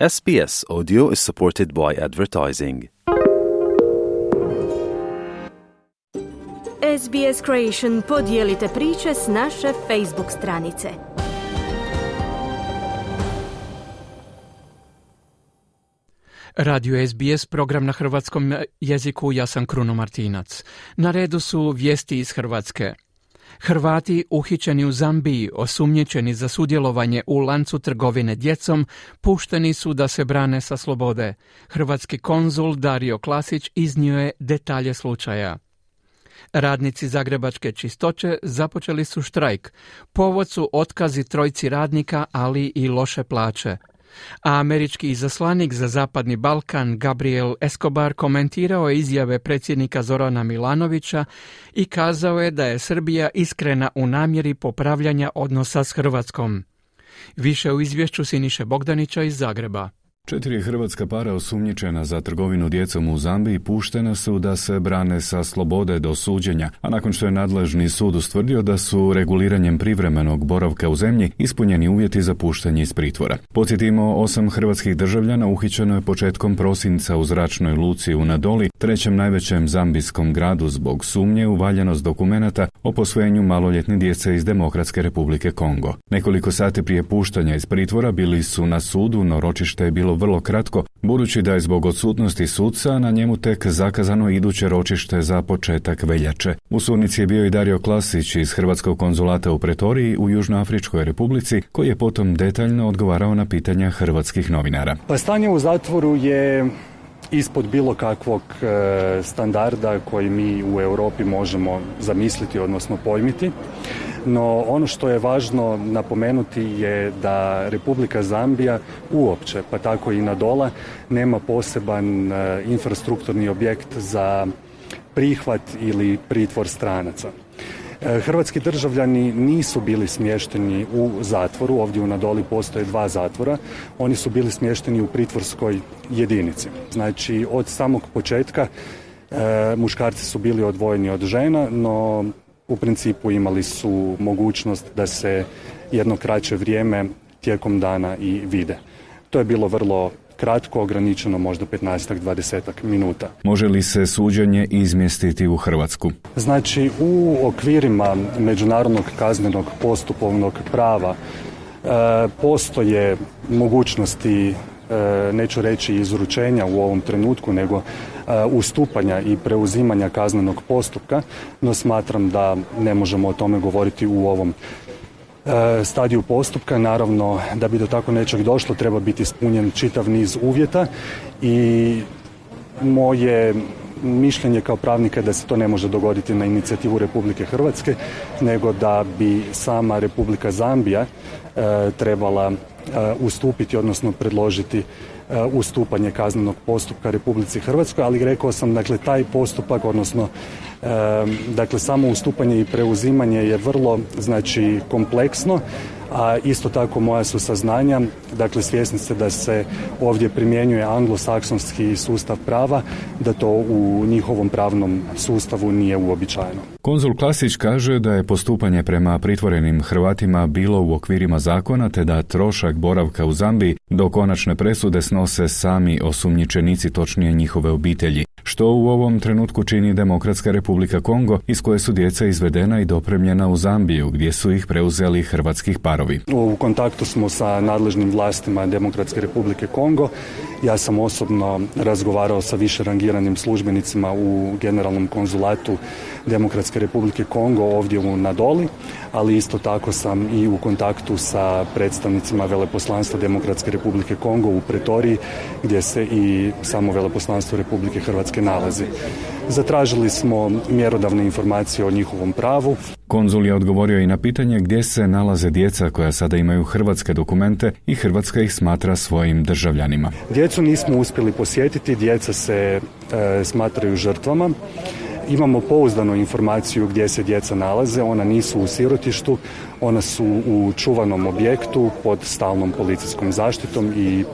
SBS Audio is supported by advertising. SBS Creation podijelite priče s naše Facebook stranice. Radio SBS, program na hrvatskom jeziku, ja sam Kruno Martinac. Na redu su vijesti iz Hrvatske. Hrvati uhićeni u Zambiji, osumnjičeni za sudjelovanje u lancu trgovine djecom, pušteni su da se brane sa slobode. Hrvatski konzul Dario Klasić iznio je detalje slučaja. Radnici Zagrebačke čistoće započeli su štrajk. Povod su otkazi trojci radnika, ali i loše plaće a američki izaslanik za Zapadni Balkan Gabriel Escobar komentirao je izjave predsjednika Zorana Milanovića i kazao je da je Srbija iskrena u namjeri popravljanja odnosa s Hrvatskom. Više u izvješću Siniše Bogdanića iz Zagreba. Četiri hrvatska para osumnjičena za trgovinu djecom u Zambiji puštena su da se brane sa slobode do suđenja, a nakon što je nadležni sud ustvrdio da su reguliranjem privremenog boravka u zemlji ispunjeni uvjeti za puštanje iz pritvora. Podsjetimo, osam hrvatskih državljana uhićeno je početkom prosinca u zračnoj luci u Nadoli, trećem najvećem zambijskom gradu zbog sumnje u valjanost dokumenata o posvojenju maloljetne djece iz Demokratske republike Kongo. Nekoliko sati prije puštanja iz pritvora bili su na sudu, no ročište je bilo vrlo kratko, budući da je zbog odsutnosti sudca na njemu tek zakazano iduće ročište za početak veljače. U sudnici je bio i Dario Klasić iz Hrvatskog konzulata u Pretoriji u Južnoafričkoj republici, koji je potom detaljno odgovarao na pitanja hrvatskih novinara. Pa stanje u zatvoru je ispod bilo kakvog e, standarda koji mi u Europi možemo zamisliti, odnosno pojmiti. No ono što je važno napomenuti je da Republika Zambija uopće, pa tako i Nadola, nema poseban e, infrastrukturni objekt za prihvat ili pritvor stranaca. E, hrvatski državljani nisu bili smješteni u zatvoru, ovdje u Nadoli postoje dva zatvora, oni su bili smješteni u pritvorskoj jedinici. Znači od samog početka e, muškarci su bili odvojeni od žena, no u principu imali su mogućnost da se jedno kraće vrijeme tijekom dana i vide. To je bilo vrlo kratko, ograničeno možda 15-20 minuta. Može li se suđenje izmjestiti u Hrvatsku? Znači, u okvirima međunarodnog kaznenog postupovnog prava e, postoje mogućnosti e, neću reći izručenja u ovom trenutku, nego e, ustupanja i preuzimanja kaznenog postupka, no smatram da ne možemo o tome govoriti u ovom stadiju postupka. Naravno, da bi do tako nečeg došlo, treba biti ispunjen čitav niz uvjeta i moje mišljenje kao pravnika je da se to ne može dogoditi na inicijativu Republike Hrvatske, nego da bi sama Republika Zambija e, trebala e, ustupiti, odnosno predložiti ustupanje kaznenog postupka Republici Hrvatskoj, ali rekao sam, dakle, taj postupak, odnosno Dakle, samo ustupanje i preuzimanje je vrlo znači kompleksno, a isto tako moja su saznanja, dakle svjesni ste da se ovdje primjenjuje anglosaksonski sustav prava, da to u njihovom pravnom sustavu nije uobičajeno. Konzul Klasić kaže da je postupanje prema pritvorenim Hrvatima bilo u okvirima zakona te da trošak boravka u Zambiji do konačne presude snose sami osumnjičenici, točnije njihove obitelji što u ovom trenutku čini Demokratska republika Kongo iz koje su djeca izvedena i dopremljena u Zambiju gdje su ih preuzeli hrvatskih parovi. U kontaktu smo sa nadležnim vlastima Demokratske republike Kongo. Ja sam osobno razgovarao sa više rangiranim službenicima u generalnom konzulatu Demokratske republike Kongo ovdje u Nadoli, ali isto tako sam i u kontaktu sa predstavnicima Veleposlanstva Demokratske republike Kongo u Pretoriji gdje se i samo Veleposlanstvo Republike Hrvatske nalazi. Zatražili smo mjerodavne informacije o njihovom pravu. Konzul je odgovorio i na pitanje gdje se nalaze djeca koja sada imaju hrvatske dokumente i Hrvatska ih smatra svojim državljanima. Djecu nismo uspjeli posjetiti, djeca se e, smatraju žrtvama. Imamo pouzdanu informaciju gdje se djeca nalaze, ona nisu u sirotištu, ona su u čuvanom objektu pod stalnom policijskom zaštitom i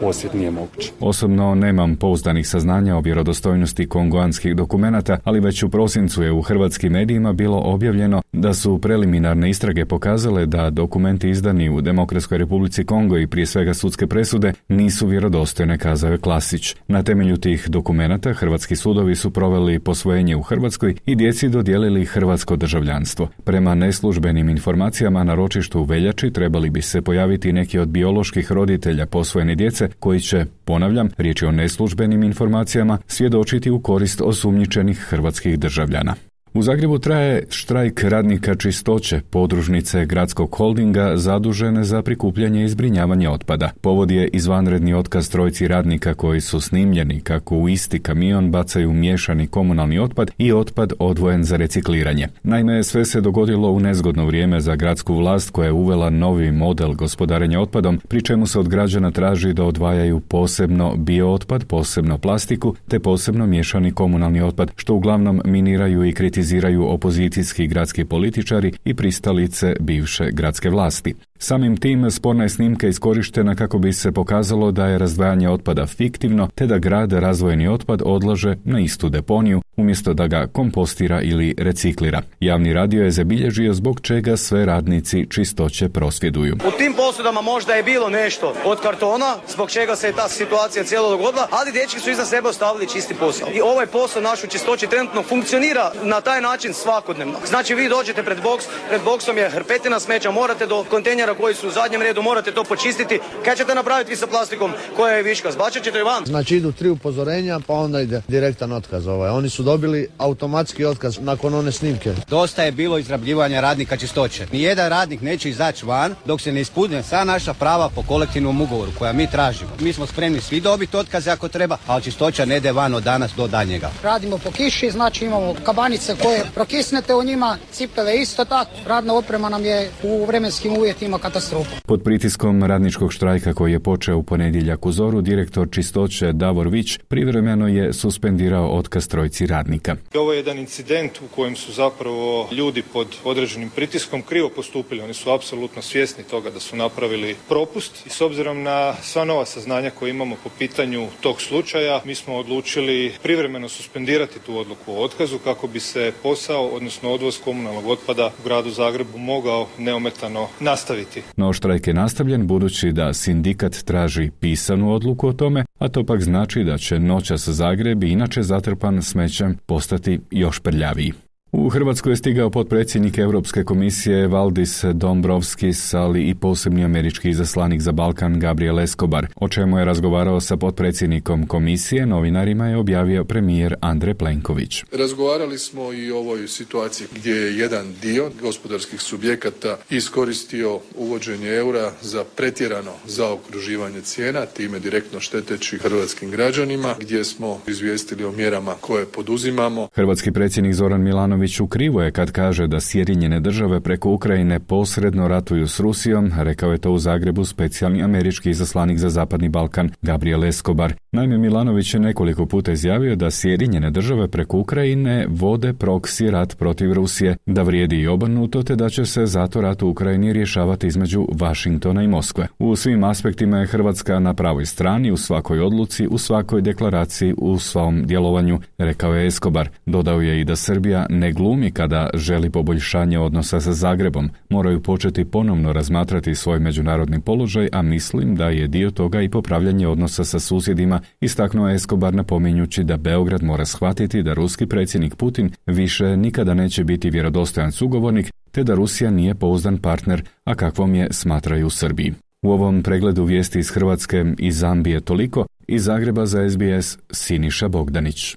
posjet nije moguće. Osobno nemam pouzdanih saznanja o vjerodostojnosti kongoanskih dokumenata, ali već u prosincu je u hrvatskim medijima bilo objavljeno da su preliminarne istrage pokazale da dokumenti izdani u Demokratskoj republici Kongo i prije svega sudske presude nisu vjerodostojne, kazao je Klasić. Na temelju tih dokumenata hrvatski sudovi su proveli posvojenje u Hrvatskoj i djeci dodijelili hrvatsko državljanstvo. Prema neslužbenim informacijama na ročištu u Veljači trebali bi se pojaviti neki od bioloških roditelja posvojene djece koji će, ponavljam, riječ je o neslužbenim informacijama, svjedočiti u korist osumnjičenih hrvatskih državljana. U Zagrebu traje štrajk radnika čistoće, podružnice gradskog holdinga zadužene za prikupljanje i zbrinjavanje otpada. Povod je izvanredni otkaz trojci radnika koji su snimljeni kako u isti kamion bacaju miješani komunalni otpad i otpad odvojen za recikliranje. Naime, sve se dogodilo u nezgodno vrijeme za gradsku vlast koja je uvela novi model gospodarenja otpadom, pri čemu se od građana traži da odvajaju posebno biootpad, posebno plastiku, te posebno miješani komunalni otpad, što uglavnom miniraju i kritiziraju kritiziraju opozicijski gradski političari i pristalice bivše gradske vlasti. Samim tim sporna je snimka iskorištena kako bi se pokazalo da je razdvajanje otpada fiktivno te da grad razvojeni otpad odlaže na istu deponiju umjesto da ga kompostira ili reciklira. Javni radio je zabilježio zbog čega sve radnici čistoće prosvjeduju. U tim posudama možda je bilo nešto od kartona zbog čega se je ta situacija cijelo dogodila, ali dečki su iza sebe ostavili čisti posao. I ovaj posao našu čistoći trenutno funkcionira na taj način svakodnevno. Znači vi dođete pred boks, pred boksom je hrpetina smeća, morate do kontejnera koji su u zadnjem redu, morate to počistiti. Kaj ćete napraviti vi sa plastikom koja je viška? Zbačat ćete van? Znači idu tri upozorenja pa onda ide direktan otkaz. Ovaj. Oni su dobili automatski otkaz nakon one snimke. Dosta je bilo izrabljivanja radnika čistoće. Nijedan radnik neće izaći van dok se ne ispune sva naša prava po kolektivnom ugovoru koja mi tražimo. Mi smo spremni svi dobiti otkaze ako treba, ali čistoća ne ide van od danas do danjega. Radimo po kiši, znači imamo kabanice koje prokisnete u njima, cipele isto tako. Radna oprema nam je u vremenskim uvjetima katastrofa. Pod pritiskom radničkog štrajka koji je počeo u ponedjeljak u Zoru, direktor čistoće Davor Vić privremeno je suspendirao otkaz trojci radnika. Ovo je jedan incident u kojem su zapravo ljudi pod određenim pritiskom krivo postupili. Oni su apsolutno svjesni toga da su napravili propust i s obzirom na sva nova saznanja koje imamo po pitanju tog slučaja, mi smo odlučili privremeno suspendirati tu odluku o otkazu kako bi se posao, odnosno odvoz komunalnog otpada u gradu Zagrebu mogao neometano nastaviti. No štrajk je nastavljen budući da sindikat traži pisanu odluku o tome, a to pak znači da će noćas Zagreb i inače zatrpan smećem postati još prljaviji. U Hrvatskoj je stigao potpredsjednik Europske komisije Valdis Dombrovskis, ali i posebni američki izaslanik za Balkan Gabriel Escobar, o čemu je razgovarao sa potpredsjednikom komisije, novinarima je objavio premijer Andre Plenković. Razgovarali smo i o ovoj situaciji gdje je jedan dio gospodarskih subjekata iskoristio uvođenje eura za pretjerano zaokruživanje cijena, time direktno šteteći hrvatskim građanima, gdje smo izvijestili o mjerama koje poduzimamo. Hrvatski predsjednik Zoran Milanović u krivo je kad kaže da Sjedinjene države preko Ukrajine posredno ratuju s Rusijom, rekao je to u Zagrebu specijalni američki izaslanik za Zapadni Balkan Gabriel Escobar. Naime, Milanović je nekoliko puta izjavio da Sjedinjene države preko Ukrajine vode proksi rat protiv Rusije, da vrijedi i obrnuto te da će se zato rat u Ukrajini rješavati između Vašingtona i Moskve. U svim aspektima je Hrvatska na pravoj strani, u svakoj odluci, u svakoj deklaraciji, u svom djelovanju, rekao je Escobar. Dodao je i da Srbija ne glumi kada želi poboljšanje odnosa sa Zagrebom, moraju početi ponovno razmatrati svoj međunarodni položaj, a mislim da je dio toga i popravljanje odnosa sa susjedima, istaknuo Escobar napominjući da Beograd mora shvatiti da ruski predsjednik Putin više nikada neće biti vjerodostojan sugovornik, te da Rusija nije pouzdan partner, a kakvom je smatraju Srbiji. U ovom pregledu vijesti iz Hrvatske i Zambije toliko, iz Zagreba za SBS Siniša Bogdanić.